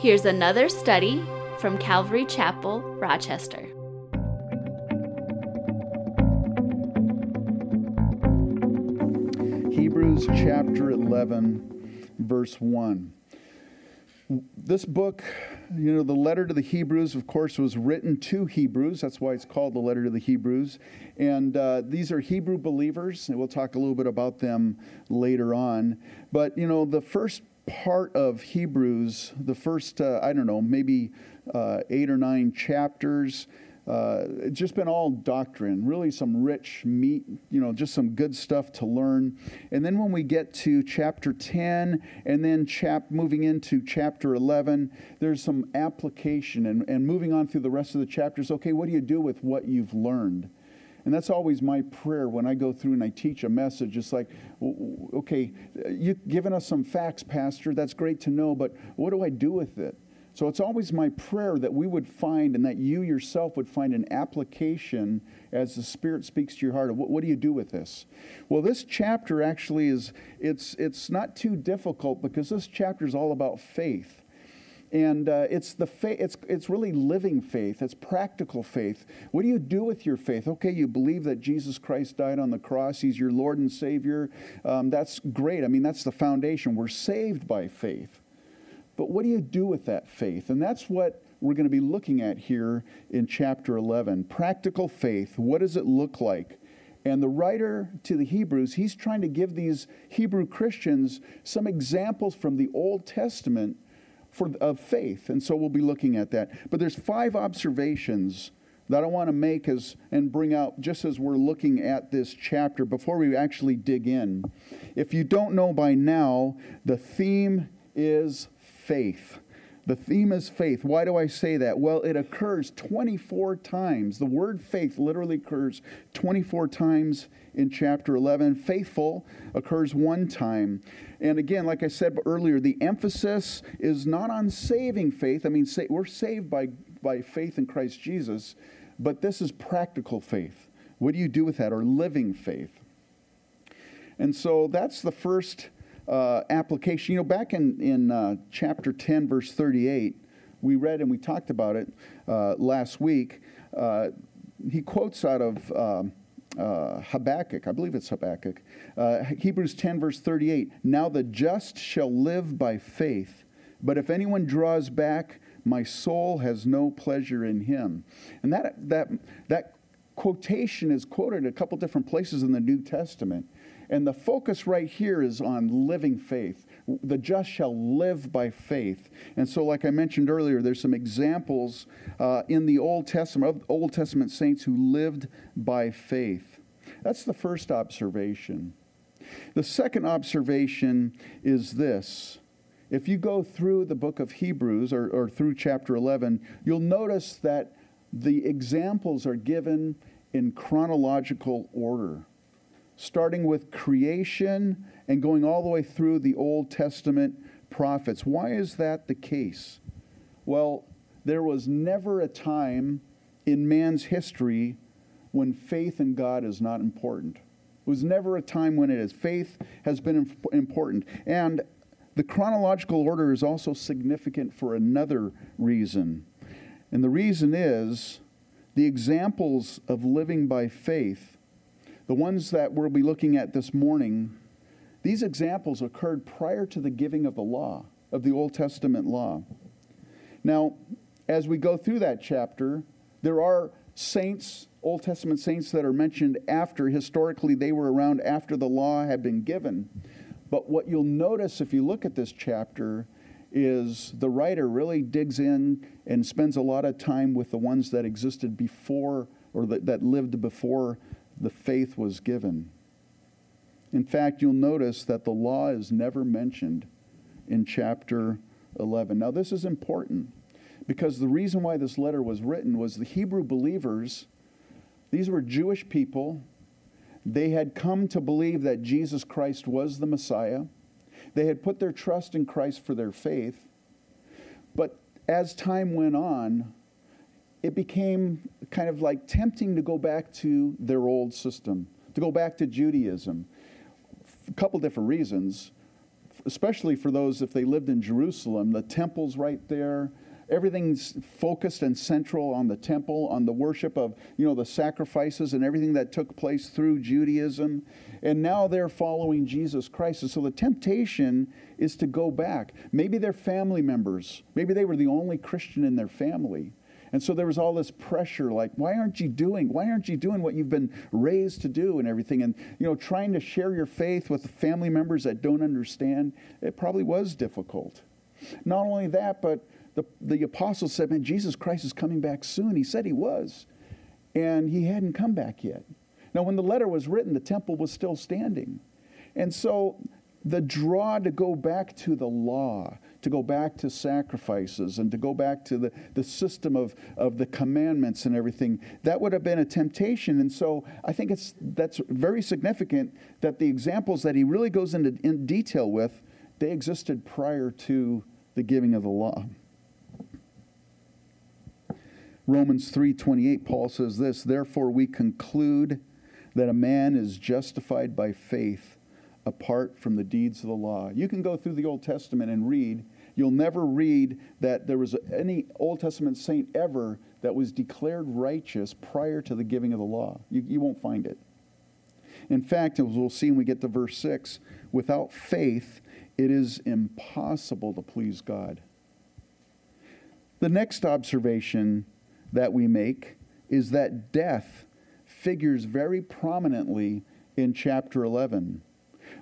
Here's another study from Calvary Chapel, Rochester. Hebrews chapter 11, verse 1. This book, you know, the letter to the Hebrews, of course, was written to Hebrews. That's why it's called the letter to the Hebrews. And uh, these are Hebrew believers, and we'll talk a little bit about them later on. But, you know, the first part of Hebrews, the first, uh, I don't know, maybe uh, eight or nine chapters, uh, it's just been all doctrine, really some rich meat, you know, just some good stuff to learn. And then when we get to chapter 10 and then chap- moving into chapter 11, there's some application and, and moving on through the rest of the chapters. Okay, what do you do with what you've learned? And that's always my prayer when I go through and I teach a message. It's like, okay, you've given us some facts, Pastor. That's great to know, but what do I do with it? So it's always my prayer that we would find and that you yourself would find an application as the Spirit speaks to your heart. What, what do you do with this? Well, this chapter actually is, it's, it's not too difficult because this chapter is all about faith. And uh, it's the. It's it's really living faith. It's practical faith. What do you do with your faith? Okay, you believe that Jesus Christ died on the cross. He's your Lord and Savior. Um, that's great. I mean, that's the foundation. We're saved by faith. But what do you do with that faith? And that's what we're going to be looking at here in chapter 11. Practical faith. What does it look like? And the writer to the Hebrews, he's trying to give these Hebrew Christians some examples from the Old Testament for, of faith. And so we'll be looking at that. But there's five observations that I want to make as and bring out just as we're looking at this chapter before we actually dig in. If you don't know by now, the theme is faith. The theme is faith. Why do I say that? Well, it occurs 24 times. The word faith literally occurs 24 times in chapter 11. Faithful occurs one time. And again, like I said earlier, the emphasis is not on saving faith. I mean, we're saved by, by faith in Christ Jesus, but this is practical faith. What do you do with that? Or living faith? And so that's the first uh, application. You know, back in, in uh, chapter 10, verse 38, we read and we talked about it uh, last week. Uh, he quotes out of um, uh, Habakkuk, I believe it's Habakkuk, uh, Hebrews 10, verse 38. Now the just shall live by faith, but if anyone draws back, my soul has no pleasure in him. And that, that, that quotation is quoted a couple different places in the New Testament. And the focus right here is on living faith. The just shall live by faith. And so, like I mentioned earlier, there's some examples uh, in the Old Testament of Old Testament saints who lived by faith. That's the first observation. The second observation is this. If you go through the book of Hebrews or, or through chapter 11, you'll notice that the examples are given in chronological order starting with creation and going all the way through the Old Testament prophets. Why is that the case? Well, there was never a time in man's history when faith in God is not important. It was never a time when it is. Faith has been important. And the chronological order is also significant for another reason. And the reason is the examples of living by faith the ones that we'll be looking at this morning, these examples occurred prior to the giving of the law, of the Old Testament law. Now, as we go through that chapter, there are saints, Old Testament saints, that are mentioned after. Historically, they were around after the law had been given. But what you'll notice if you look at this chapter is the writer really digs in and spends a lot of time with the ones that existed before or that, that lived before the faith was given. In fact, you'll notice that the law is never mentioned in chapter 11. Now, this is important because the reason why this letter was written was the Hebrew believers, these were Jewish people. They had come to believe that Jesus Christ was the Messiah. They had put their trust in Christ for their faith. But as time went on, it became kind of like tempting to go back to their old system, to go back to Judaism. A couple different reasons. especially for those if they lived in Jerusalem, the temple's right there. Everything's focused and central on the temple, on the worship of, you know, the sacrifices and everything that took place through Judaism. And now they're following Jesus Christ. And so the temptation is to go back. Maybe they're family members. Maybe they were the only Christian in their family. And so there was all this pressure like, why aren't you doing? Why aren't you doing what you've been raised to do and everything? And, you know, trying to share your faith with family members that don't understand, it probably was difficult. Not only that, but the, the apostles said, man, Jesus Christ is coming back soon. He said he was. And he hadn't come back yet. Now, when the letter was written, the temple was still standing. And so the draw to go back to the law, to go back to sacrifices, and to go back to the, the system of, of the commandments and everything, that would have been a temptation. And so I think it's, that's very significant that the examples that he really goes into in detail with, they existed prior to the giving of the law. Romans 3:28 Paul says this, therefore we conclude that a man is justified by faith apart from the deeds of the law. You can go through the Old Testament and read. You'll never read that there was any Old Testament saint ever that was declared righteous prior to the giving of the law. You, you won't find it. In fact, as we'll see when we get to verse 6, without faith, it is impossible to please God. The next observation that we make is that death figures very prominently in chapter 11.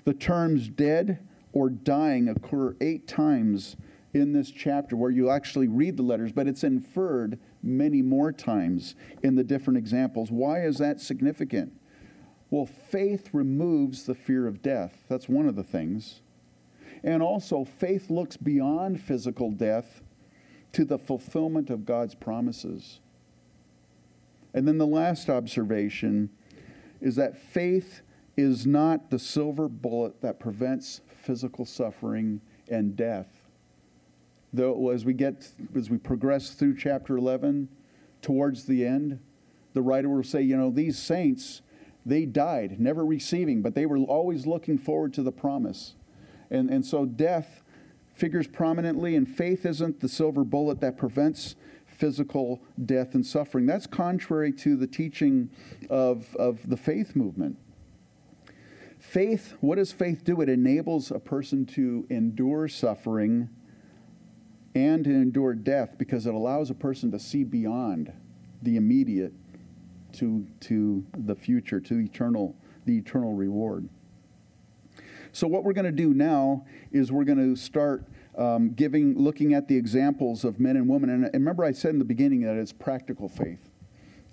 The terms dead or dying occur eight times in this chapter where you actually read the letters, but it's inferred many more times in the different examples. Why is that significant? Well, faith removes the fear of death. That's one of the things. And also, faith looks beyond physical death to the fulfillment of God's promises. And then the last observation is that faith is not the silver bullet that prevents physical suffering and death. Though as we get as we progress through chapter 11 towards the end, the writer will say, you know, these saints they died never receiving, but they were always looking forward to the promise. And and so death figures prominently and faith isn't the silver bullet that prevents physical death and suffering. That's contrary to the teaching of, of the faith movement. Faith, what does faith do? It enables a person to endure suffering and to endure death because it allows a person to see beyond the immediate to, to the future, to eternal, the eternal reward. So, what we're going to do now is we're going to start um, giving, looking at the examples of men and women. And, and remember, I said in the beginning that it's practical faith,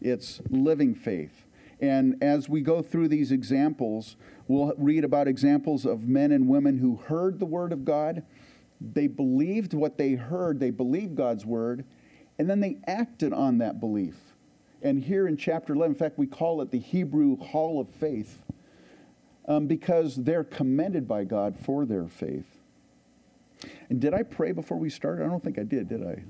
it's living faith. And as we go through these examples, we'll read about examples of men and women who heard the word of God. They believed what they heard, they believed God's word, and then they acted on that belief. And here in chapter 11, in fact, we call it the Hebrew Hall of Faith um, because they're commended by God for their faith. And did I pray before we started? I don't think I did, did I?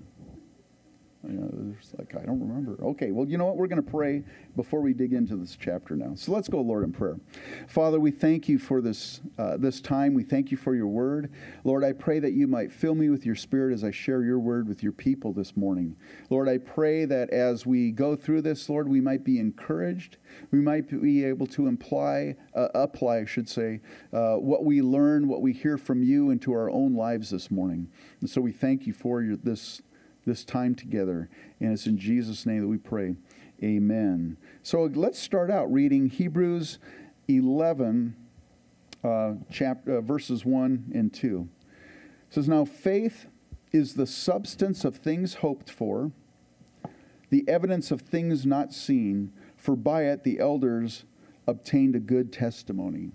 You know, like, I don't remember. Okay, well, you know what? We're going to pray before we dig into this chapter now. So let's go, Lord, in prayer. Father, we thank you for this, uh, this time. We thank you for your word. Lord, I pray that you might fill me with your spirit as I share your word with your people this morning. Lord, I pray that as we go through this, Lord, we might be encouraged. We might be able to imply, uh, apply, I should say, uh, what we learn, what we hear from you into our own lives this morning. And so we thank you for your, this this time together. And it's in Jesus' name that we pray. Amen. So let's start out reading Hebrews 11, uh, chapter, uh, verses 1 and 2. It says, Now faith is the substance of things hoped for, the evidence of things not seen, for by it the elders obtained a good testimony.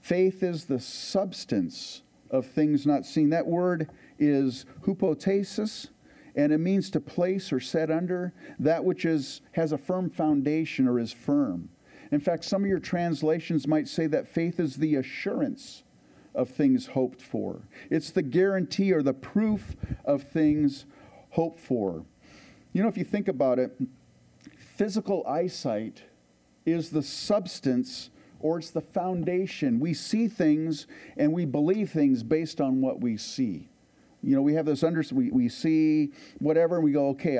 Faith is the substance of things not seen. That word is hypostasis, and it means to place or set under that which is, has a firm foundation or is firm. In fact, some of your translations might say that faith is the assurance of things hoped for. It's the guarantee or the proof of things hoped for. You know, if you think about it, physical eyesight is the substance or it's the foundation. We see things and we believe things based on what we see. You know, we have this under, we, we see whatever, and we go, okay,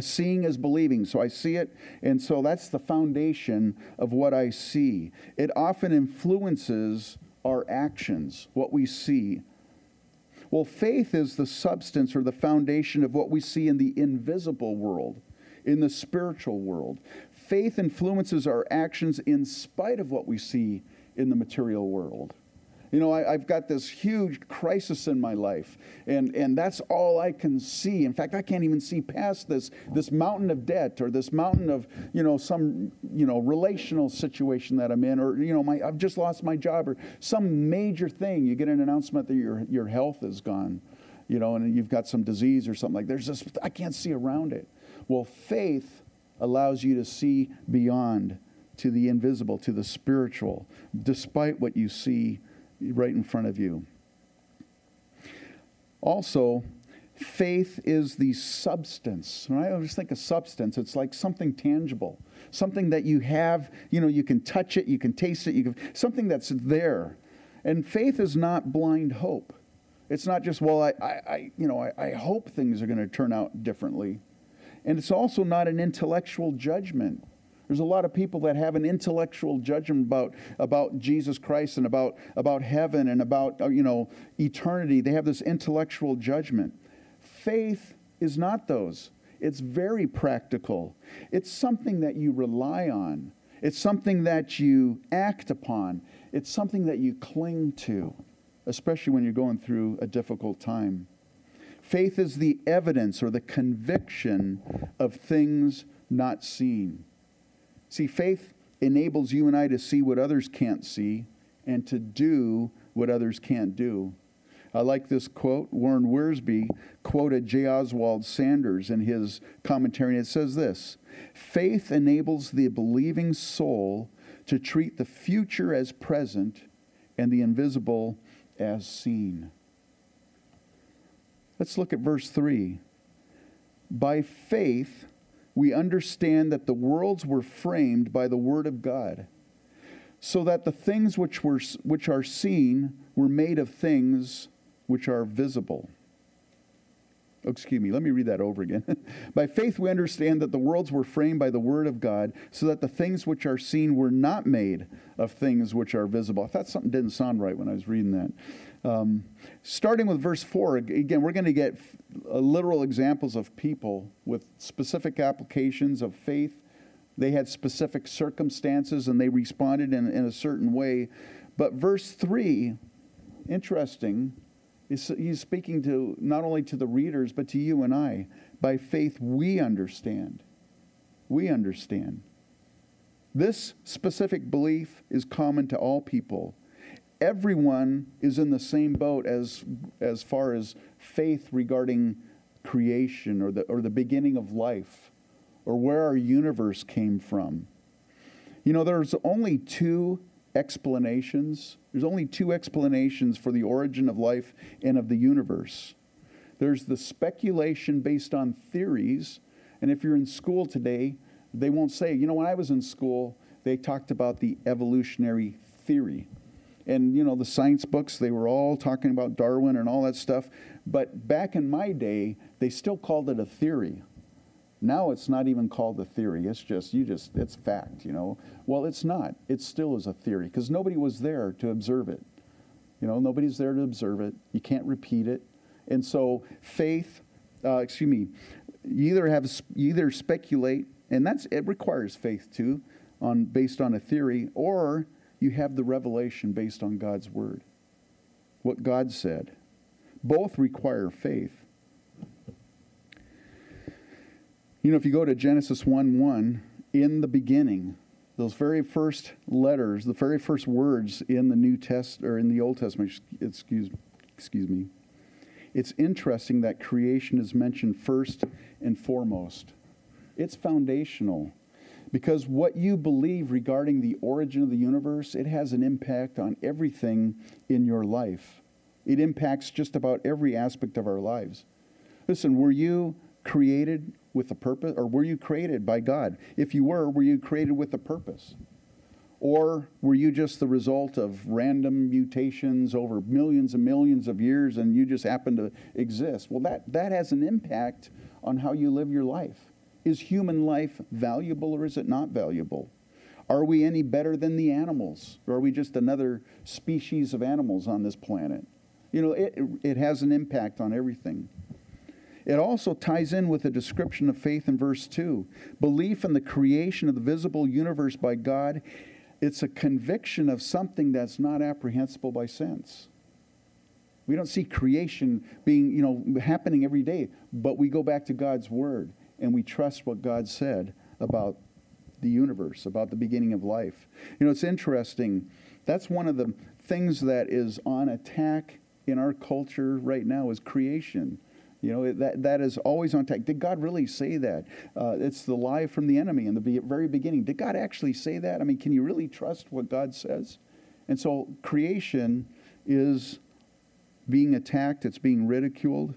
seeing is believing. So I see it, and so that's the foundation of what I see. It often influences our actions, what we see. Well, faith is the substance or the foundation of what we see in the invisible world, in the spiritual world. Faith influences our actions in spite of what we see in the material world. You know, I, have got this huge crisis in my life, and, and that's all I can see. In fact, I can't even see past this, this mountain of debt or this mountain of, you know, some, you know, relational situation that I'm in, or, you know, my, I've just lost my job, or some major thing. You get an announcement that your, your health is gone, you know, and you've got some disease or something like There's just, I can't see around it. Well, faith allows you to see beyond to the invisible, to the spiritual, despite what you see right in front of you. Also, faith is the substance, right? I just think of substance. It's like something tangible, something that you have, you know, you can touch it, you can taste it, you can, something that's there. And faith is not blind hope. It's not just, well, I, I, I you know, I, I hope things are going to turn out differently. And it's also not an intellectual judgment. There's a lot of people that have an intellectual judgment about, about Jesus Christ and about, about heaven and about, uh, you know, eternity. They have this intellectual judgment. Faith is not those. It's very practical. It's something that you rely on. It's something that you act upon. It's something that you cling to, especially when you're going through a difficult time. Faith is the evidence or the conviction of things not seen. See, faith enables you and I to see what others can't see and to do what others can't do. I like this quote. Warren Wiersbe quoted J. Oswald Sanders in his commentary, and it says this Faith enables the believing soul to treat the future as present and the invisible as seen. Let's look at verse 3. By faith, we understand that the worlds were framed by the Word of God, so that the things which, were, which are seen were made of things which are visible. Excuse me, let me read that over again. by faith, we understand that the worlds were framed by the Word of God, so that the things which are seen were not made of things which are visible. I thought something didn't sound right when I was reading that. Um, starting with verse 4, again, we're going to get Uh, literal examples of people with specific applications of faith. They had specific circumstances and they responded in, in a certain way. But verse 3, interesting, he's speaking to not only to the readers, but to you and I. By faith, we understand. We understand. This specific belief is common to all people everyone is in the same boat as, as far as faith regarding creation or the, or the beginning of life or where our universe came from. You know, there's only two explanations. There's only two explanations for the origin of life and of the universe. There's the speculation based on theories. And if you're in school today, they won't say, you know, when I was in school, they talked about the evolutionary theory and you know the science books they were all talking about darwin and all that stuff. But back in my day they still called it a theory. Now it's not even called a theory. It's just you just it's fact you know? Well it's not. It still is a theory because nobody was there to observe it. You know nobody's there to observe it. You can't repeat it. And so faith uh, excuse me you either have you either speculate and that's it requires faith too on based on a theory or you have the revelation based on God's word, what God said. Both require faith. You know, if you go to Genesis 1 1, in the beginning, those very first letters, the very first words in the New Test or in the Old Testament, excuse, excuse me, it's interesting that creation is mentioned first and foremost. It's foundational. Because what you believe regarding the origin of the universe, it has an impact on everything in your life. It impacts just about every aspect of our lives. Listen, were you created with a purpose, or were you created by God? If you were, were you created with a purpose? Or were you just the result of random mutations over millions and millions of years and you just happen to exist? Well, that, that has an impact on how you live your life. Is human life valuable or is it not valuable? Are we any better than the animals? Or are we just another species of animals on this planet? You know, it, it has an impact on everything. It also ties in with the description of faith in verse 2. Belief in the creation of the visible universe by God, it's a conviction of something that's not apprehensible by sense. We don't see creation being, you know, happening every day, but we go back to God's word and we trust what God said about the universe, about the beginning of life. You know, it's interesting. That's one of the things that is on attack in our culture right now is creation. You know, that, that is always on attack. Did God really say that? Uh, it's the lie from the enemy in the very beginning. Did God actually say that? I mean, can you really trust what God says? And so creation is being attacked, it's being ridiculed,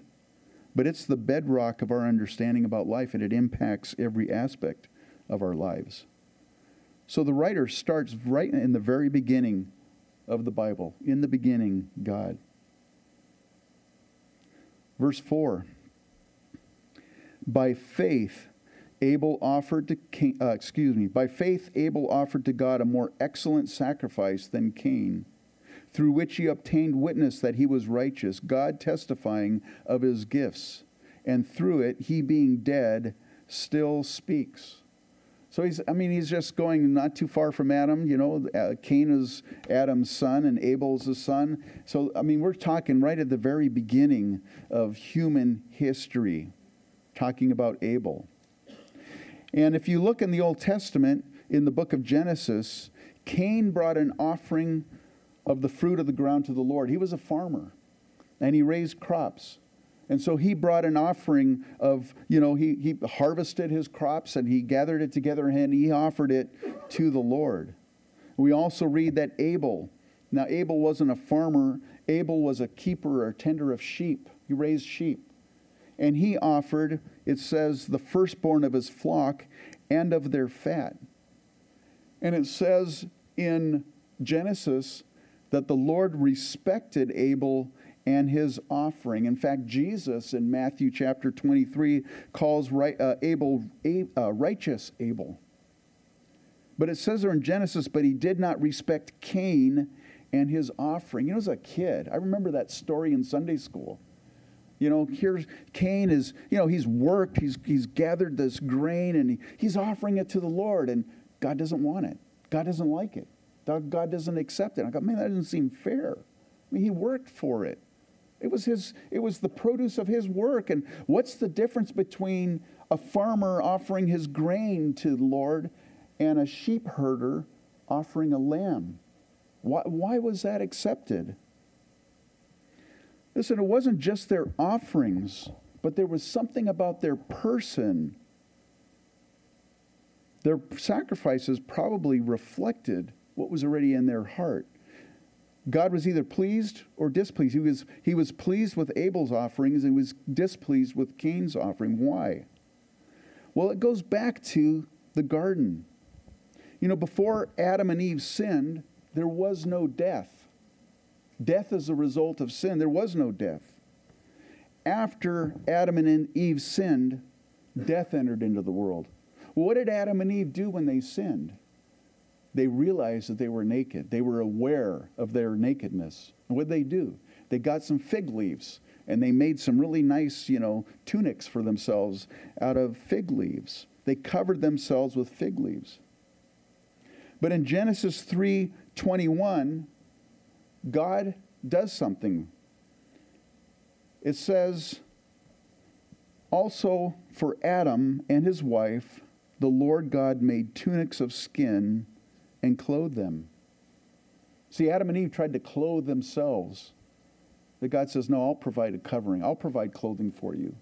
but it's the bedrock of our understanding about life, and it impacts every aspect of our lives. So the writer starts right in the very beginning of the Bible. In the beginning, God. Verse 4 By faith, Abel offered to Cain, uh, excuse me, by faith Abel offered to God a more excellent sacrifice than Cain, through which he obtained witness that he was righteous, God testifying of his gifts, and through it he being dead still speaks. So he's, I mean, he's just going not too far from Adam. You know, uh, Cain is Adam's son and Abel's his son. So, I mean, we're talking right at the very beginning of human history, talking about Abel. And if you look in the Old Testament, in the book of Genesis, Cain brought an offering of the fruit of the ground to the Lord. He was a farmer and he raised crops. And so he brought an offering of, you know, he, he harvested his crops and he gathered it together and he offered it to the Lord. We also read that Abel, now Abel wasn't a farmer, Abel was a keeper or tender of sheep. He raised sheep. And he offered, it says, the firstborn of his flock and of their fat. And it says in Genesis that the Lord respected Abel and his offering. In fact, Jesus in Matthew chapter 23 calls right, uh, Abel uh, righteous Abel. But it says there in Genesis, but he did not respect Cain and his offering. You know, as a kid, I remember that story in Sunday school. You know, here's Cain is, you know, he's worked, he's, he's gathered this grain, and he, he's offering it to the Lord, and God doesn't want it. God doesn't like it. God doesn't accept it. I go, man, that doesn't seem fair. I mean, he worked for it. It was his it was the produce of his work. And what's the difference between a farmer offering his grain to the Lord and a sheep herder offering a lamb? Why, why was that accepted? Listen, it wasn't just their offerings, but there was something about their person. Their sacrifices probably reflected what was already in their heart. God was either pleased or displeased. He was, he was pleased with Abel's offerings and He was displeased with Cain's offering. Why? Well, it goes back to the garden. You know, before Adam and Eve sinned, there was no death. Death is a result of sin. There was no death. After Adam and Eve sinned, death entered into the world. What did Adam and Eve do when they sinned? They realized that they were naked. They were aware of their nakedness. What did they do? They got some fig leaves and they made some really nice, you know, tunics for themselves out of fig leaves. They covered themselves with fig leaves. But in Genesis 3:21, God does something. It says, also for Adam and his wife, the Lord God made tunics of skin and clothe them. See, Adam and Eve tried to clothe themselves. But God says, No, I'll provide a covering, I'll provide clothing for you.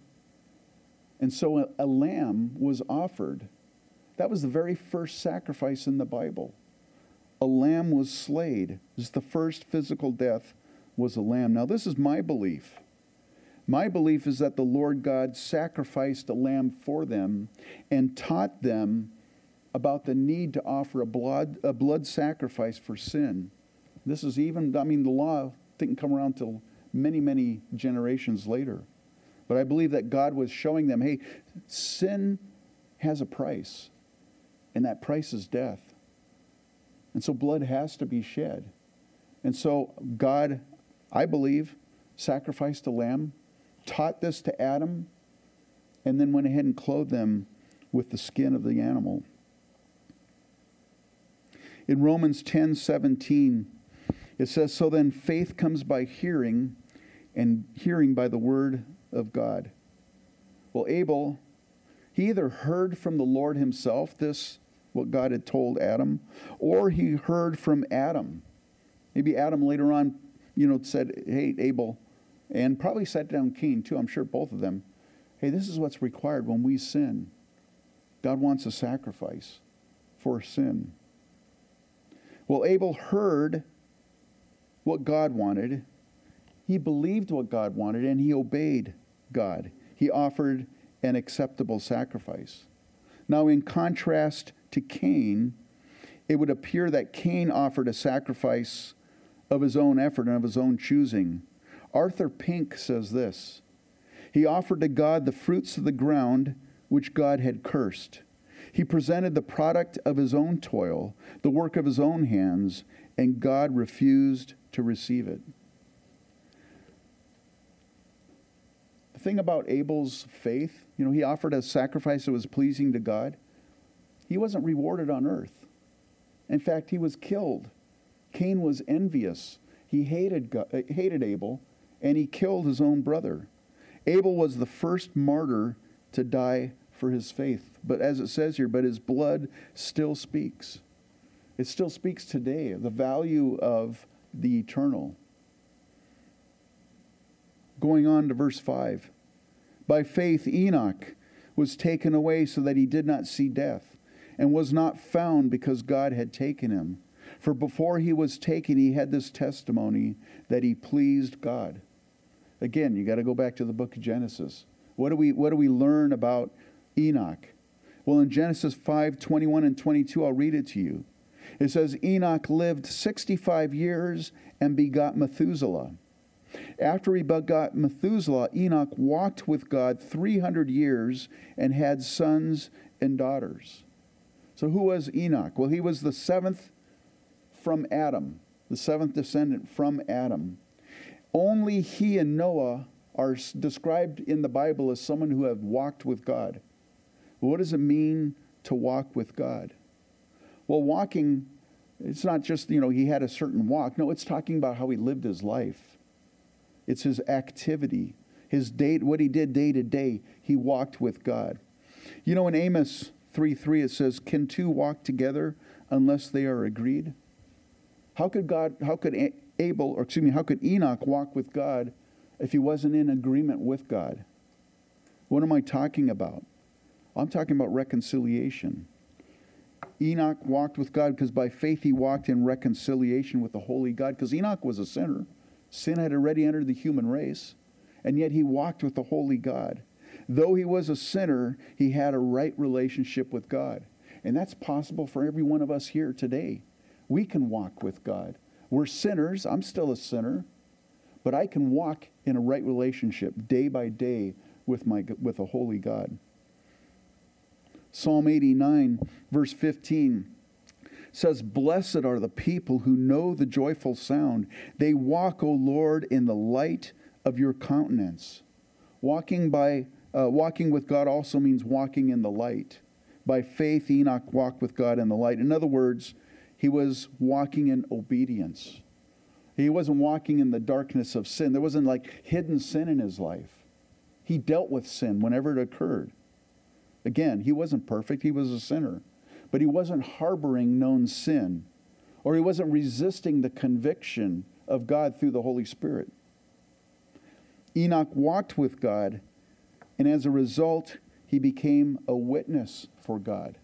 And so a, a lamb was offered. That was the very first sacrifice in the Bible. A lamb was slayed. This is the first physical death was a lamb. Now, this is my belief. My belief is that the Lord God sacrificed a lamb for them and taught them about the need to offer a blood, a blood sacrifice for sin. This is even, I mean, the law didn't come around till many, many generations later. But I believe that God was showing them hey, sin has a price, and that price is death. And so blood has to be shed. And so God, I believe, sacrificed a lamb, taught this to Adam, and then went ahead and clothed them with the skin of the animal. In Romans 10 17, it says, So then faith comes by hearing, and hearing by the word of God. Well, Abel, he either heard from the Lord himself this, what God had told Adam, or he heard from Adam. Maybe Adam later on, you know, said, Hey, Abel, and probably sat down Cain too, I'm sure both of them. Hey, this is what's required when we sin. God wants a sacrifice for sin. Well, Abel heard what God wanted. He believed what God wanted and he obeyed God. He offered an acceptable sacrifice. Now, in contrast to Cain, it would appear that Cain offered a sacrifice of his own effort and of his own choosing. Arthur Pink says this He offered to God the fruits of the ground which God had cursed. He presented the product of his own toil, the work of his own hands, and God refused to receive it. The thing about Abel's faith, you know, he offered a sacrifice that was pleasing to God. He wasn't rewarded on earth. In fact, he was killed. Cain was envious. He hated, God, uh, hated Abel, and he killed his own brother. Abel was the first martyr to die for his faith. But as it says here, but his blood still speaks. It still speaks today, the value of the eternal. Going on to verse 5. By faith, Enoch was taken away so that he did not see death, and was not found because God had taken him. For before he was taken, he had this testimony that he pleased God. Again, you got to go back to the book of Genesis. What do we, what do we learn about Enoch? Well, in Genesis 5 21 and 22, I'll read it to you. It says, Enoch lived 65 years and begot Methuselah. After he begot Methuselah, Enoch walked with God 300 years and had sons and daughters. So, who was Enoch? Well, he was the seventh from Adam, the seventh descendant from Adam. Only he and Noah are described in the Bible as someone who have walked with God. What does it mean to walk with God? Well, walking, it's not just, you know, he had a certain walk. No, it's talking about how he lived his life. It's his activity, his day, what he did day to day. He walked with God. You know, in Amos 3 3, it says, Can two walk together unless they are agreed? How could God, how could Abel, or excuse me, how could Enoch walk with God if he wasn't in agreement with God? What am I talking about? I'm talking about reconciliation. Enoch walked with God because by faith he walked in reconciliation with the holy God because Enoch was a sinner. Sin had already entered the human race, and yet he walked with the holy God. Though he was a sinner, he had a right relationship with God. And that's possible for every one of us here today. We can walk with God. We're sinners. I'm still a sinner. But I can walk in a right relationship day by day with, my, with a holy God. Psalm 89, verse 15 says, Blessed are the people who know the joyful sound. They walk, O Lord, in the light of your countenance. Walking by uh, walking with God also means walking in the light. By faith, Enoch walked with God in the light. In other words, he was walking in obedience. He wasn't walking in the darkness of sin. There wasn't like hidden sin in his life. He dealt with sin whenever it occurred. Again, he wasn't perfect, he was a sinner. But he wasn't harboring known sin, or he wasn't resisting the conviction of God through the Holy Spirit. Enoch walked with God, and as a result, he became a witness for God.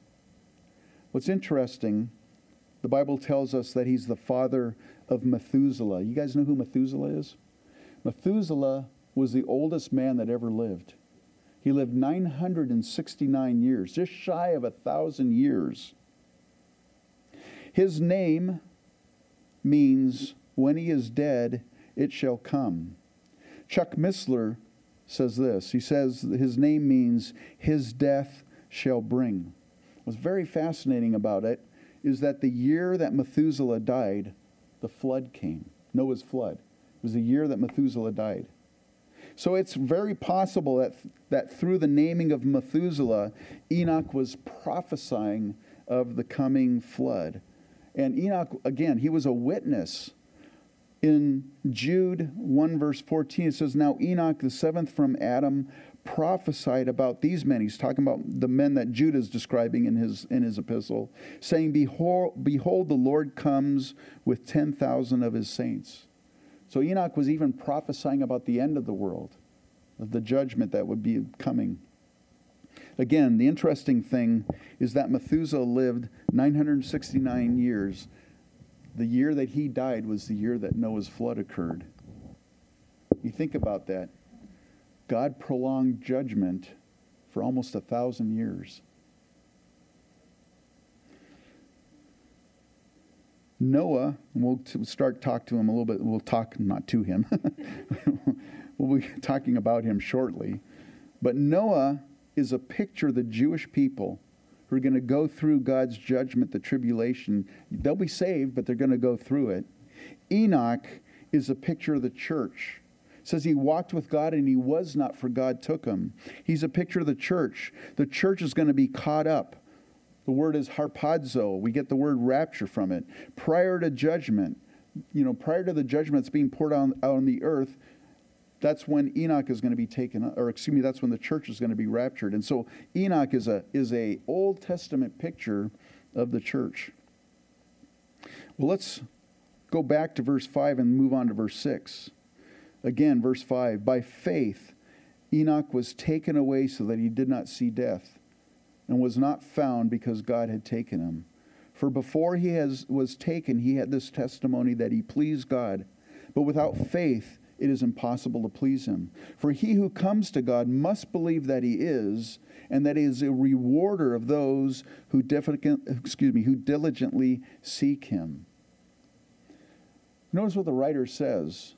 What's interesting, the Bible tells us that he's the father of Methuselah. You guys know who Methuselah is? Methuselah was the oldest man that ever lived. He lived 969 years, just shy of a thousand years. His name means when he is dead, it shall come. Chuck Missler says this. He says his name means his death shall bring. What's very fascinating about it is that the year that Methuselah died, the flood came. Noah's flood. It was the year that Methuselah died. So it's very possible that, that through the naming of Methuselah, Enoch was prophesying of the coming flood. And Enoch, again, he was a witness. In Jude 1, verse 14, it says, Now Enoch, the seventh from Adam, prophesied about these men. He's talking about the men that Jude is describing in his, in his epistle, saying, Behold, behold the Lord comes with 10,000 of his saints. So Enoch was even prophesying about the end of the world, the judgment that would be coming. Again, the interesting thing is that Methuselah lived 969 years. The year that he died was the year that Noah's flood occurred. You think about that. God prolonged judgment for almost a thousand years. Noah, we'll start talk to him a little bit. We'll talk not to him. we'll be talking about him shortly. But Noah is a picture of the Jewish people who are going to go through God's judgment, the tribulation. They'll be saved, but they're going to go through it. Enoch is a picture of the church. It says he walked with God and he was not, for God took him. He's a picture of the church. The church is going to be caught up the word is harpazo. We get the word rapture from it. Prior to judgment, you know, prior to the judgment that's being poured on, out on the earth, that's when Enoch is going to be taken, or excuse me, that's when the church is going to be raptured. And so Enoch is a is a Old Testament picture of the church. Well, let's go back to verse five and move on to verse six. Again, verse five. By faith, Enoch was taken away so that he did not see death and was not found because God had taken him. For before he has, was taken, he had this testimony that he pleased God. But without faith, it is impossible to please him. For he who comes to God must believe that he is, and that he is a rewarder of those who, excuse me, who diligently seek him. Notice what the writer says.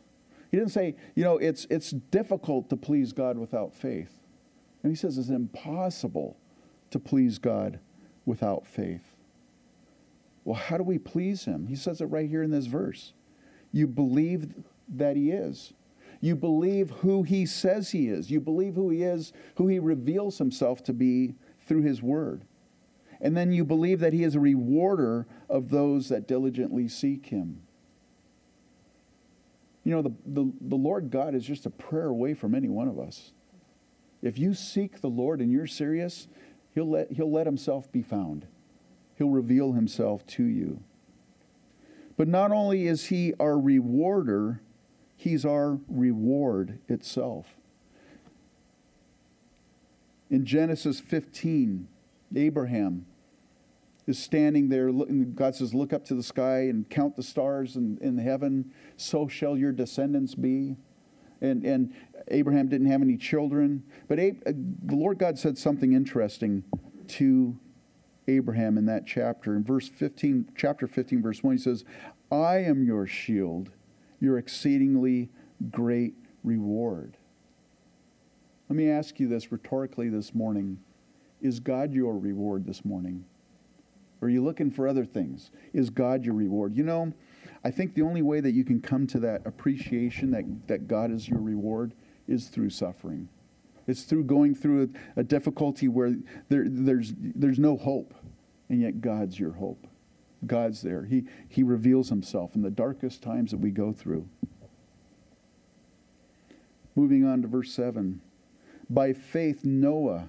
He didn't say, you know, it's, it's difficult to please God without faith. And he says it's impossible to please God without faith. Well, how do we please Him? He says it right here in this verse. You believe that He is. You believe who He says He is. You believe who He is, who He reveals Himself to be through His Word. And then you believe that He is a rewarder of those that diligently seek Him. You know, the, the, the Lord God is just a prayer away from any one of us. If you seek the Lord and you're serious, He'll let, he'll let himself be found. He'll reveal himself to you. But not only is he our rewarder, he's our reward itself. In Genesis 15, Abraham is standing there. God says, Look up to the sky and count the stars in, in heaven. So shall your descendants be. And, and Abraham didn't have any children. But Ab- uh, the Lord God said something interesting to Abraham in that chapter. In verse 15, chapter 15, verse 1, he says, I am your shield, your exceedingly great reward. Let me ask you this rhetorically this morning Is God your reward this morning? Or are you looking for other things? Is God your reward? You know, I think the only way that you can come to that appreciation that, that God is your reward is through suffering. It's through going through a, a difficulty where there, there's, there's no hope, and yet God's your hope. God's there. He, he reveals himself in the darkest times that we go through. Moving on to verse 7. By faith, Noah,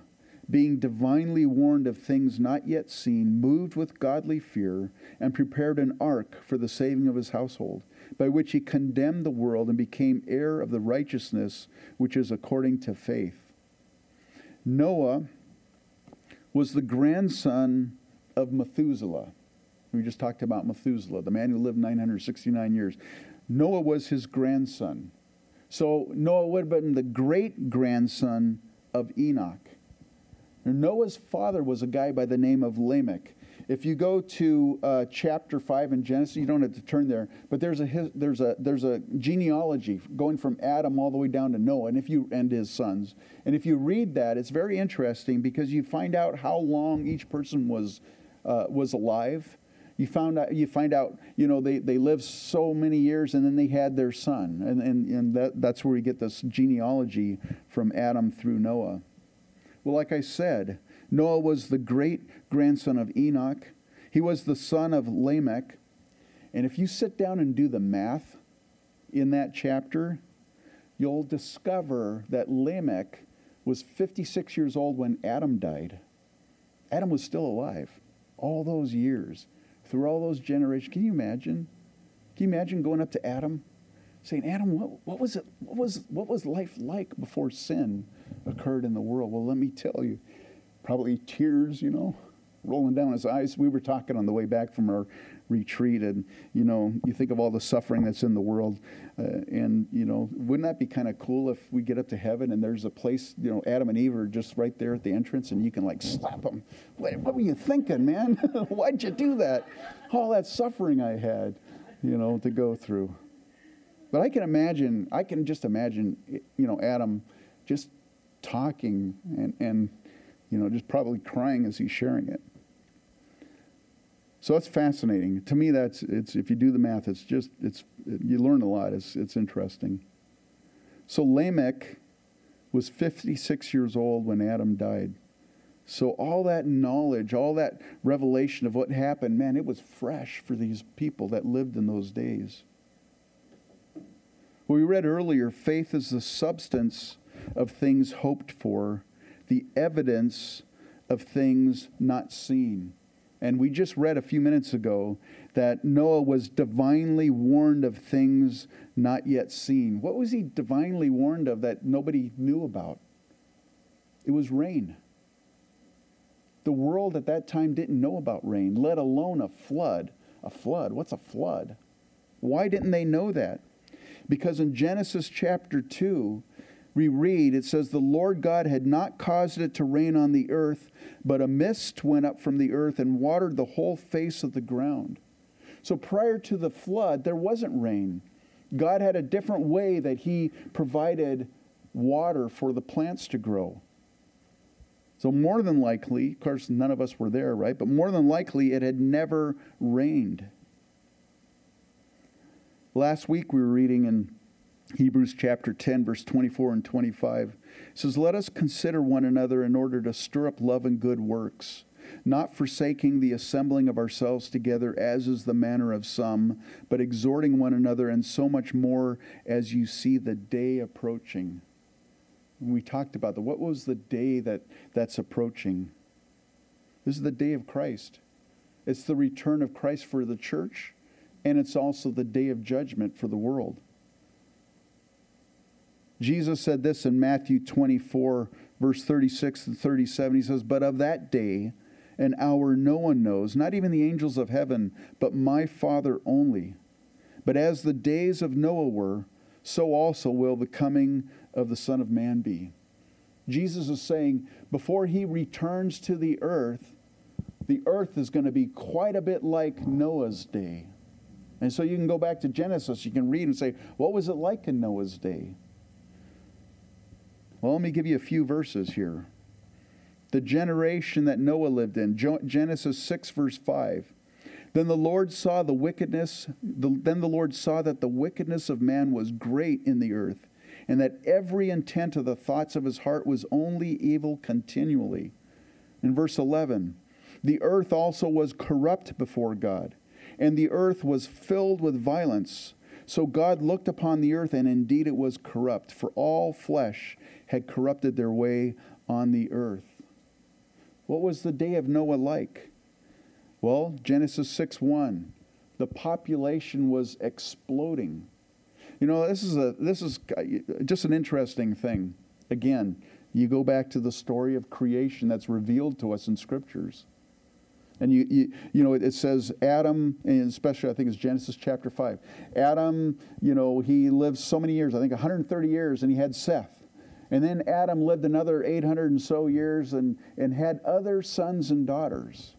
being divinely warned of things not yet seen, moved with godly fear, and prepared an ark for the saving of his household by which he condemned the world and became heir of the righteousness which is according to faith. Noah was the grandson of Methuselah. We just talked about Methuselah, the man who lived 969 years. Noah was his grandson. So Noah would have been the great grandson of Enoch. Noah's father was a guy by the name of Lamech. If you go to uh, chapter five in Genesis, you don't have to turn there, but there's a there's a there's a genealogy going from Adam all the way down to Noah, and if you and his sons, and if you read that, it's very interesting because you find out how long each person was uh, was alive. You found out you find out you know they, they lived so many years and then they had their son, and and, and that, that's where we get this genealogy from Adam through Noah. Well, like I said, Noah was the great grandson of Enoch. He was the son of Lamech. And if you sit down and do the math in that chapter, you'll discover that Lamech was 56 years old when Adam died. Adam was still alive all those years, through all those generations. Can you imagine? Can you imagine going up to Adam, saying, Adam, what, what, was it? What was, what was life like before sin occurred in the world? Well, let me tell you probably tears, you know, rolling down his eyes. We were talking on the way back from our retreat, and you know, you think of all the suffering that's in the world, uh, and you know, wouldn't that be kind of cool if we get up to heaven and there's a place, you know, Adam and Eve are just right there at the entrance, and you can like slap them. What, what were you thinking, man? Why'd you do that? All that suffering I had, you know, to go through. But I can imagine, I can just imagine, you know, Adam just talking and and you know, just probably crying as he's sharing it. So that's fascinating. To me, that's it's if you do the math, it's just it's you learn a lot. It's it's interesting. So Lamech was 56 years old when Adam died. So all that knowledge, all that revelation of what happened, man, it was fresh for these people that lived in those days. Well, we read earlier, faith is the substance of things hoped for, the evidence of things not seen. And we just read a few minutes ago that Noah was divinely warned of things not yet seen. What was he divinely warned of that nobody knew about? It was rain. The world at that time didn't know about rain, let alone a flood. A flood? What's a flood? Why didn't they know that? Because in Genesis chapter 2, we read, it says, The Lord God had not caused it to rain on the earth, but a mist went up from the earth and watered the whole face of the ground. So prior to the flood, there wasn't rain. God had a different way that He provided water for the plants to grow. So, more than likely, of course, none of us were there, right? But more than likely, it had never rained. Last week, we were reading in Hebrews chapter 10, verse 24 and 25 says, Let us consider one another in order to stir up love and good works, not forsaking the assembling of ourselves together, as is the manner of some, but exhorting one another, and so much more as you see the day approaching. When we talked about the what was the day that, that's approaching? This is the day of Christ. It's the return of Christ for the church, and it's also the day of judgment for the world. Jesus said this in Matthew 24, verse 36 and 37. He says, But of that day and hour no one knows, not even the angels of heaven, but my Father only. But as the days of Noah were, so also will the coming of the Son of Man be. Jesus is saying, before he returns to the earth, the earth is going to be quite a bit like Noah's day. And so you can go back to Genesis, you can read and say, what was it like in Noah's day? Well, let me give you a few verses here. The generation that Noah lived in, Genesis 6, verse 5. Then the Lord saw the wickedness, the, then the Lord saw that the wickedness of man was great in the earth, and that every intent of the thoughts of his heart was only evil continually. In verse 11, the earth also was corrupt before God, and the earth was filled with violence. So God looked upon the earth, and indeed it was corrupt, for all flesh had corrupted their way on the earth. What was the day of Noah like? Well, Genesis 6 1. The population was exploding. You know, this is, a, this is just an interesting thing. Again, you go back to the story of creation that's revealed to us in scriptures. And you, you, you know, it says Adam, and especially I think it's Genesis chapter 5. Adam, you know, he lived so many years, I think 130 years, and he had Seth. And then Adam lived another 800 and so years and, and had other sons and daughters.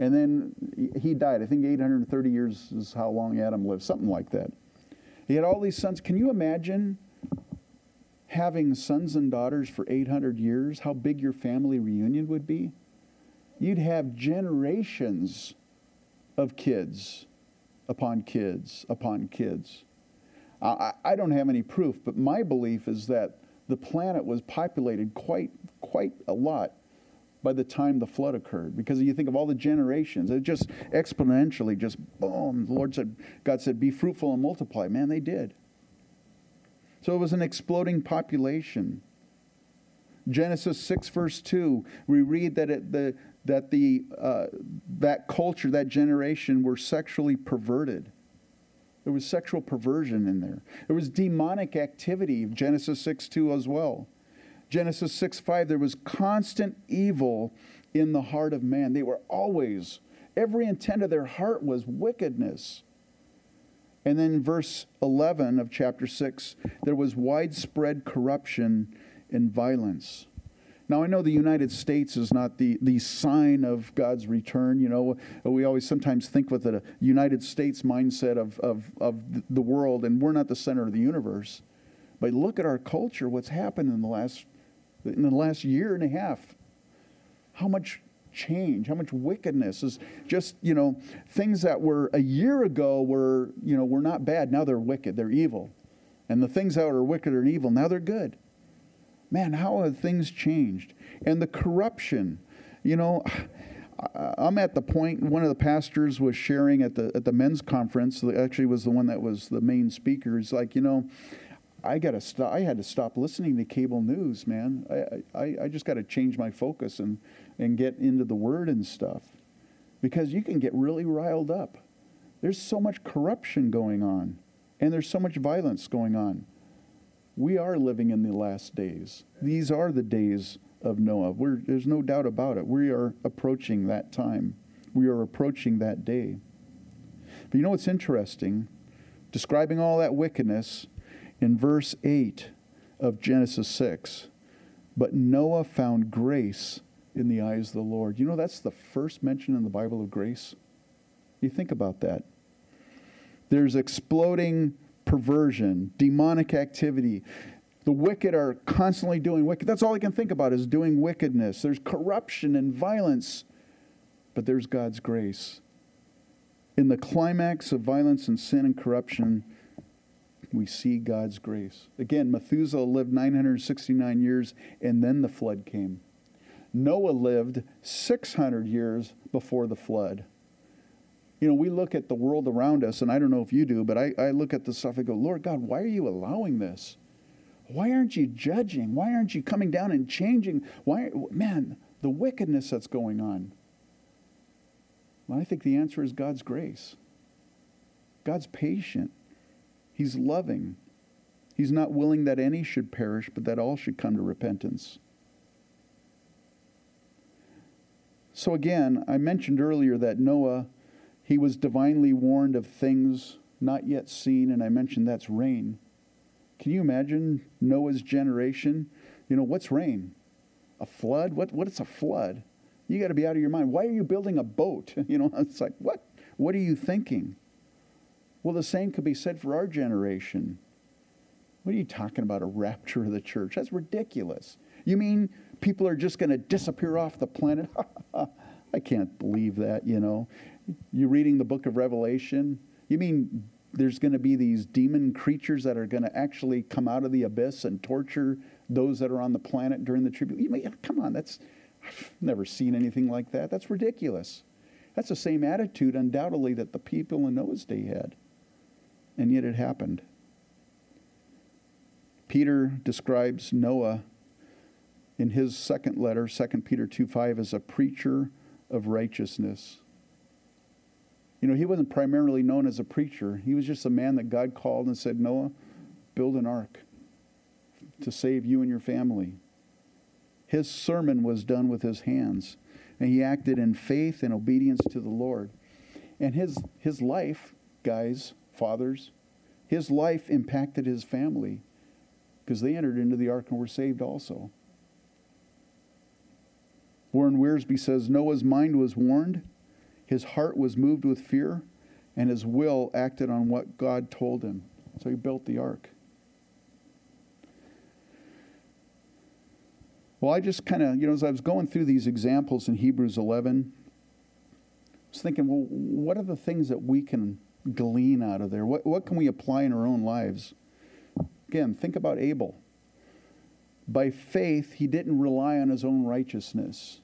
And then he died. I think 830 years is how long Adam lived, something like that. He had all these sons. Can you imagine having sons and daughters for 800 years? How big your family reunion would be? You'd have generations of kids upon kids upon kids. I, I don't have any proof, but my belief is that the planet was populated quite, quite a lot by the time the flood occurred. Because you think of all the generations, it just exponentially just boom. The Lord said, God said, be fruitful and multiply. Man, they did. So it was an exploding population. Genesis 6, verse 2, we read that it, the, that the, uh, that culture, that generation were sexually perverted. There was sexual perversion in there. There was demonic activity, Genesis 6 2 as well. Genesis 6 5, there was constant evil in the heart of man. They were always, every intent of their heart was wickedness. And then verse 11 of chapter 6, there was widespread corruption and violence. Now, I know the United States is not the, the sign of God's return. You know, we always sometimes think with a United States mindset of, of, of the world, and we're not the center of the universe. But look at our culture, what's happened in the last, in the last year and a half. How much change, how much wickedness is just, you know, things that were a year ago were, you know, were not bad. Now they're wicked, they're evil. And the things that are wicked and evil, now they're good man, how have things changed? And the corruption, you know, I'm at the point. One of the pastors was sharing at the at the men's conference. Actually, was the one that was the main speaker. He's like, you know, I got to stop. I had to stop listening to cable news, man. I I, I just got to change my focus and and get into the Word and stuff, because you can get really riled up. There's so much corruption going on, and there's so much violence going on we are living in the last days. These are the days of Noah. We're, there's no doubt about it. We are approaching that time. We are approaching that day. But you know what's interesting? Describing all that wickedness in verse 8 of Genesis 6. But Noah found grace in the eyes of the Lord. You know, that's the first mention in the Bible of grace. You think about that. There's exploding perversion, demonic activity. The wicked are constantly doing wicked. That's all I can think about is doing wickedness. There's corruption and violence, but there's God's grace. In the climax of violence and sin and corruption, we see God's grace. Again, Methuselah lived 969 years, and then the flood came. Noah lived 600 years before the flood you know, we look at the world around us, and I don't know if you do, but I, I look at the stuff and go, Lord God, why are you allowing this? Why aren't you judging? Why aren't you coming down and changing? Why, man, the wickedness that's going on. Well, I think the answer is God's grace. God's patient. He's loving. He's not willing that any should perish, but that all should come to repentance. So, again, I mentioned earlier that Noah he was divinely warned of things not yet seen, and I mentioned that's rain. Can you imagine Noah's generation? You know, what's rain? A flood? What, what is a flood? You got to be out of your mind. Why are you building a boat? You know, it's like, what? What are you thinking? Well, the same could be said for our generation. What are you talking about, a rapture of the church? That's ridiculous. You mean people are just going to disappear off the planet? I can't believe that, you know. You reading the book of Revelation? You mean there's going to be these demon creatures that are going to actually come out of the abyss and torture those that are on the planet during the tribulation? Come on, that's I've never seen anything like that. That's ridiculous. That's the same attitude, undoubtedly, that the people in Noah's day had. And yet it happened. Peter describes Noah in his second letter, 2 Peter 2 5, as a preacher of righteousness. You know, he wasn't primarily known as a preacher. He was just a man that God called and said, Noah, build an ark to save you and your family. His sermon was done with his hands, and he acted in faith and obedience to the Lord. And his, his life, guys, fathers, his life impacted his family because they entered into the ark and were saved also. Warren Wiersbe says Noah's mind was warned His heart was moved with fear, and his will acted on what God told him. So he built the ark. Well, I just kind of, you know, as I was going through these examples in Hebrews 11, I was thinking, well, what are the things that we can glean out of there? What, what can we apply in our own lives? Again, think about Abel. By faith, he didn't rely on his own righteousness.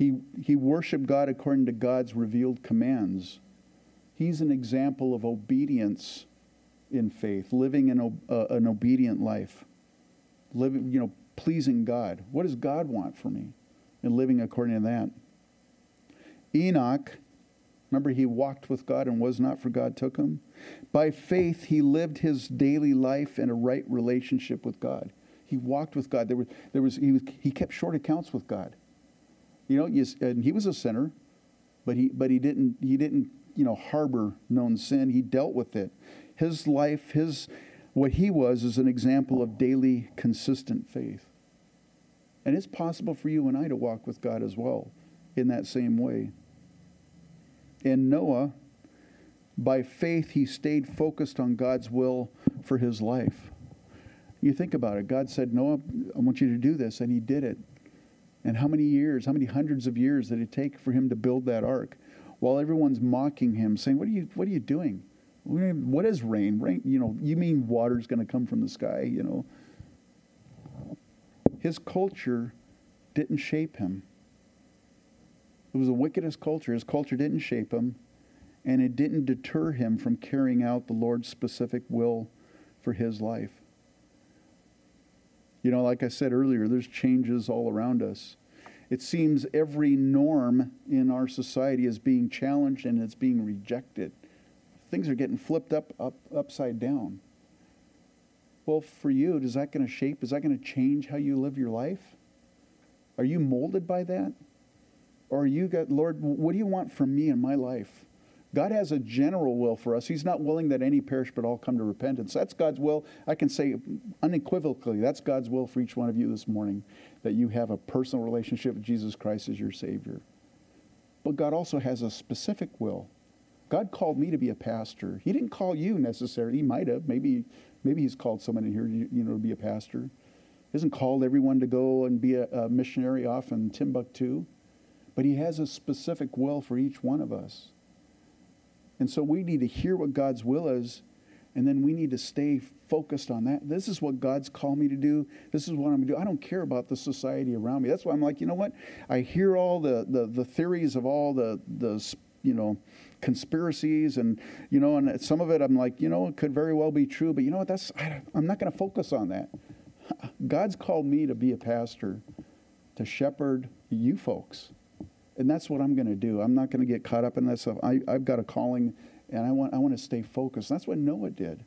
He, he worshiped God according to God's revealed commands. He's an example of obedience in faith, living an, uh, an obedient life, living, you know, pleasing God. What does God want for me? And living according to that. Enoch, remember he walked with God and was not for God took him? By faith, he lived his daily life in a right relationship with God. He walked with God. There was, there was, he, was, he kept short accounts with God. You know, and he was a sinner, but he, but he didn't, he didn't, you know, harbor known sin. He dealt with it. His life, his, what he was, is an example of daily, consistent faith. And it's possible for you and I to walk with God as well in that same way. And Noah, by faith, he stayed focused on God's will for his life. You think about it. God said, Noah, I want you to do this, and he did it. And how many years, how many hundreds of years did it take for him to build that ark? While everyone's mocking him, saying, What are you, what are you doing? What is rain? Rain, you know, you mean water's going to come from the sky, you know. His culture didn't shape him. It was the wickedest culture. His culture didn't shape him, and it didn't deter him from carrying out the Lord's specific will for his life. You know, like I said earlier, there's changes all around us. It seems every norm in our society is being challenged and it's being rejected. Things are getting flipped up, up upside down. Well, for you, is that going to shape, is that going to change how you live your life? Are you molded by that? Or are you got, Lord, what do you want from me in my life? God has a general will for us. He's not willing that any perish but all come to repentance. That's God's will. I can say unequivocally, that's God's will for each one of you this morning, that you have a personal relationship with Jesus Christ as your Savior. But God also has a specific will. God called me to be a pastor. He didn't call you necessarily. He might have. Maybe, maybe He's called someone in here, you, know, to be a pastor. He hasn't called everyone to go and be a, a missionary off in Timbuktu. But He has a specific will for each one of us. And so we need to hear what God's will is, and then we need to stay focused on that. This is what God's called me to do. This is what I'm going to do. I don't care about the society around me. That's why I'm like, you know what? I hear all the, the, the theories of all the, the, you know, conspiracies and, you know, and some of it I'm like, you know, it could very well be true, but you know what? That's, I, I'm not going to focus on that. God's called me to be a pastor, to shepherd you folks. And that's what I'm going to do. I'm not going to get caught up in that stuff. I, I've got a calling, and I want, I want to stay focused. That's what Noah did.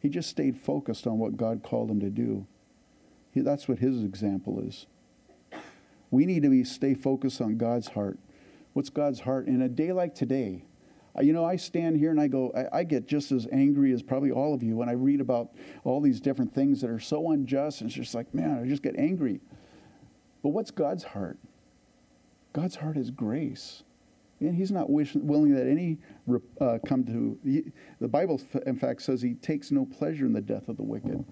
He just stayed focused on what God called him to do. He, that's what his example is. We need to be stay focused on God's heart. What's God's heart? In a day like today, you know, I stand here and I go, I, I, get just as angry as probably all of you when I read about all these different things that are so unjust. And it's just like, man, I just get angry. But what's God's heart? God's heart is grace. And he's not wish, willing that any uh, come to. He, the Bible, in fact, says he takes no pleasure in the death of the wicked.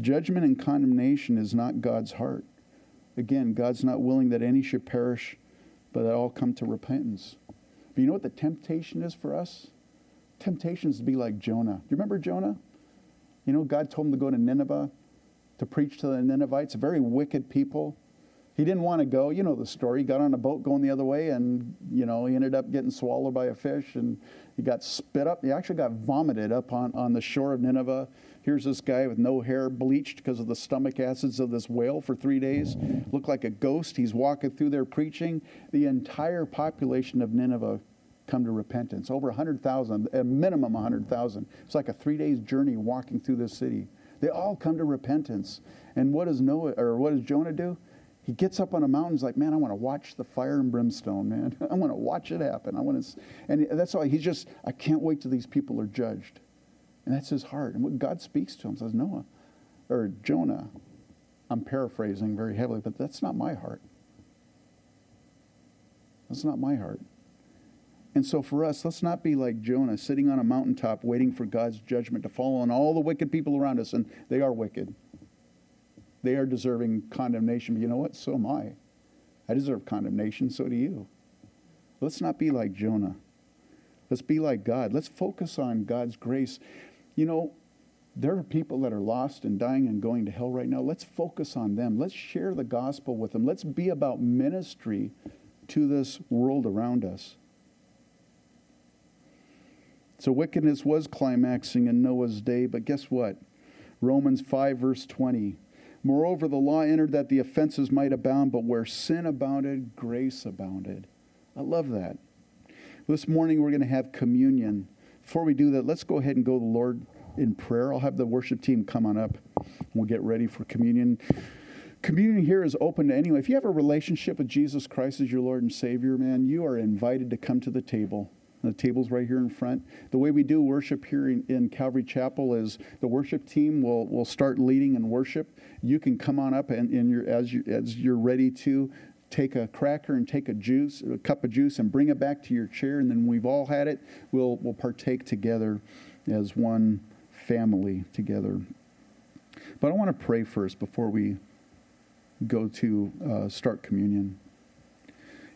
Judgment and condemnation is not God's heart. Again, God's not willing that any should perish, but that all come to repentance. But you know what the temptation is for us? Temptation is to be like Jonah. Do you remember Jonah? You know, God told him to go to Nineveh to preach to the Ninevites, very wicked people. He didn't want to go. You know the story. He got on a boat going the other way, and you know he ended up getting swallowed by a fish, and he got spit up. He actually got vomited up on, on the shore of Nineveh. Here's this guy with no hair, bleached because of the stomach acids of this whale for three days. Looked like a ghost. He's walking through there preaching. The entire population of Nineveh come to repentance. Over 100,000, a minimum 100,000. It's like a three days journey walking through this city. They all come to repentance. And what does Noah or what does Jonah do? He gets up on a mountain. He's like, man, I want to watch the fire and brimstone, man. I want to watch it happen. I want to, and that's why He's just, I can't wait till these people are judged, and that's his heart. And what God speaks to him says, Noah, or Jonah. I'm paraphrasing very heavily, but that's not my heart. That's not my heart. And so for us, let's not be like Jonah, sitting on a mountaintop waiting for God's judgment to fall on all the wicked people around us. And they are wicked. They are deserving condemnation. But you know what? So am I. I deserve condemnation. So do you. Let's not be like Jonah. Let's be like God. Let's focus on God's grace. You know, there are people that are lost and dying and going to hell right now. Let's focus on them. Let's share the gospel with them. Let's be about ministry to this world around us. So wickedness was climaxing in Noah's day, but guess what? Romans 5, verse 20. Moreover, the law entered that the offenses might abound, but where sin abounded, grace abounded. I love that. This morning, we're going to have communion. Before we do that, let's go ahead and go to the Lord in prayer. I'll have the worship team come on up. And we'll get ready for communion. Communion here is open to anyone. If you have a relationship with Jesus Christ as your Lord and Savior, man, you are invited to come to the table. The table's right here in front. The way we do worship here in, in, Calvary Chapel is the worship team will, will start leading in worship. You can come on up and, and you're, as, you, as you're ready to take a cracker and take a juice, a cup of juice, and bring it back to your chair. And then we've all had it. We'll, we'll partake together as one family together. But I want to pray first before we go to uh, start communion.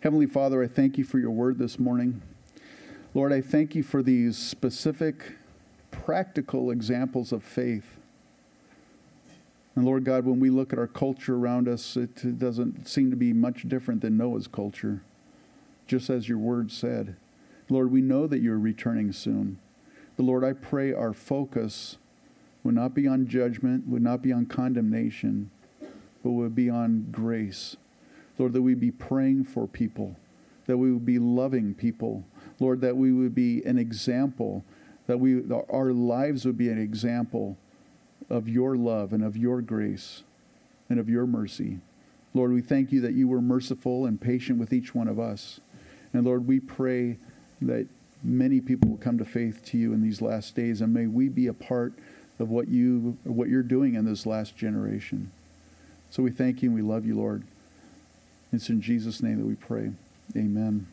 Heavenly Father, I thank you for your word this morning. Lord, I thank you for these specific, practical examples of faith. And Lord God, when we look at our culture around us, it doesn't seem to be much different than Noah's culture, just as your word said. Lord, we know that you're returning soon. But Lord, I pray our focus would not be on judgment, would not be on condemnation, but would be on grace. Lord, that we be praying for people, that we would be loving people, Lord, that we would be an example, that we, our lives would be an example of your love and of your grace and of your mercy. Lord, we thank you that you were merciful and patient with each one of us. And Lord, we pray that many people will come to faith to you in these last days, and may we be a part of what you what you're doing in this last generation. So we thank you and we love you, Lord. It's in Jesus' name that we pray. Amen.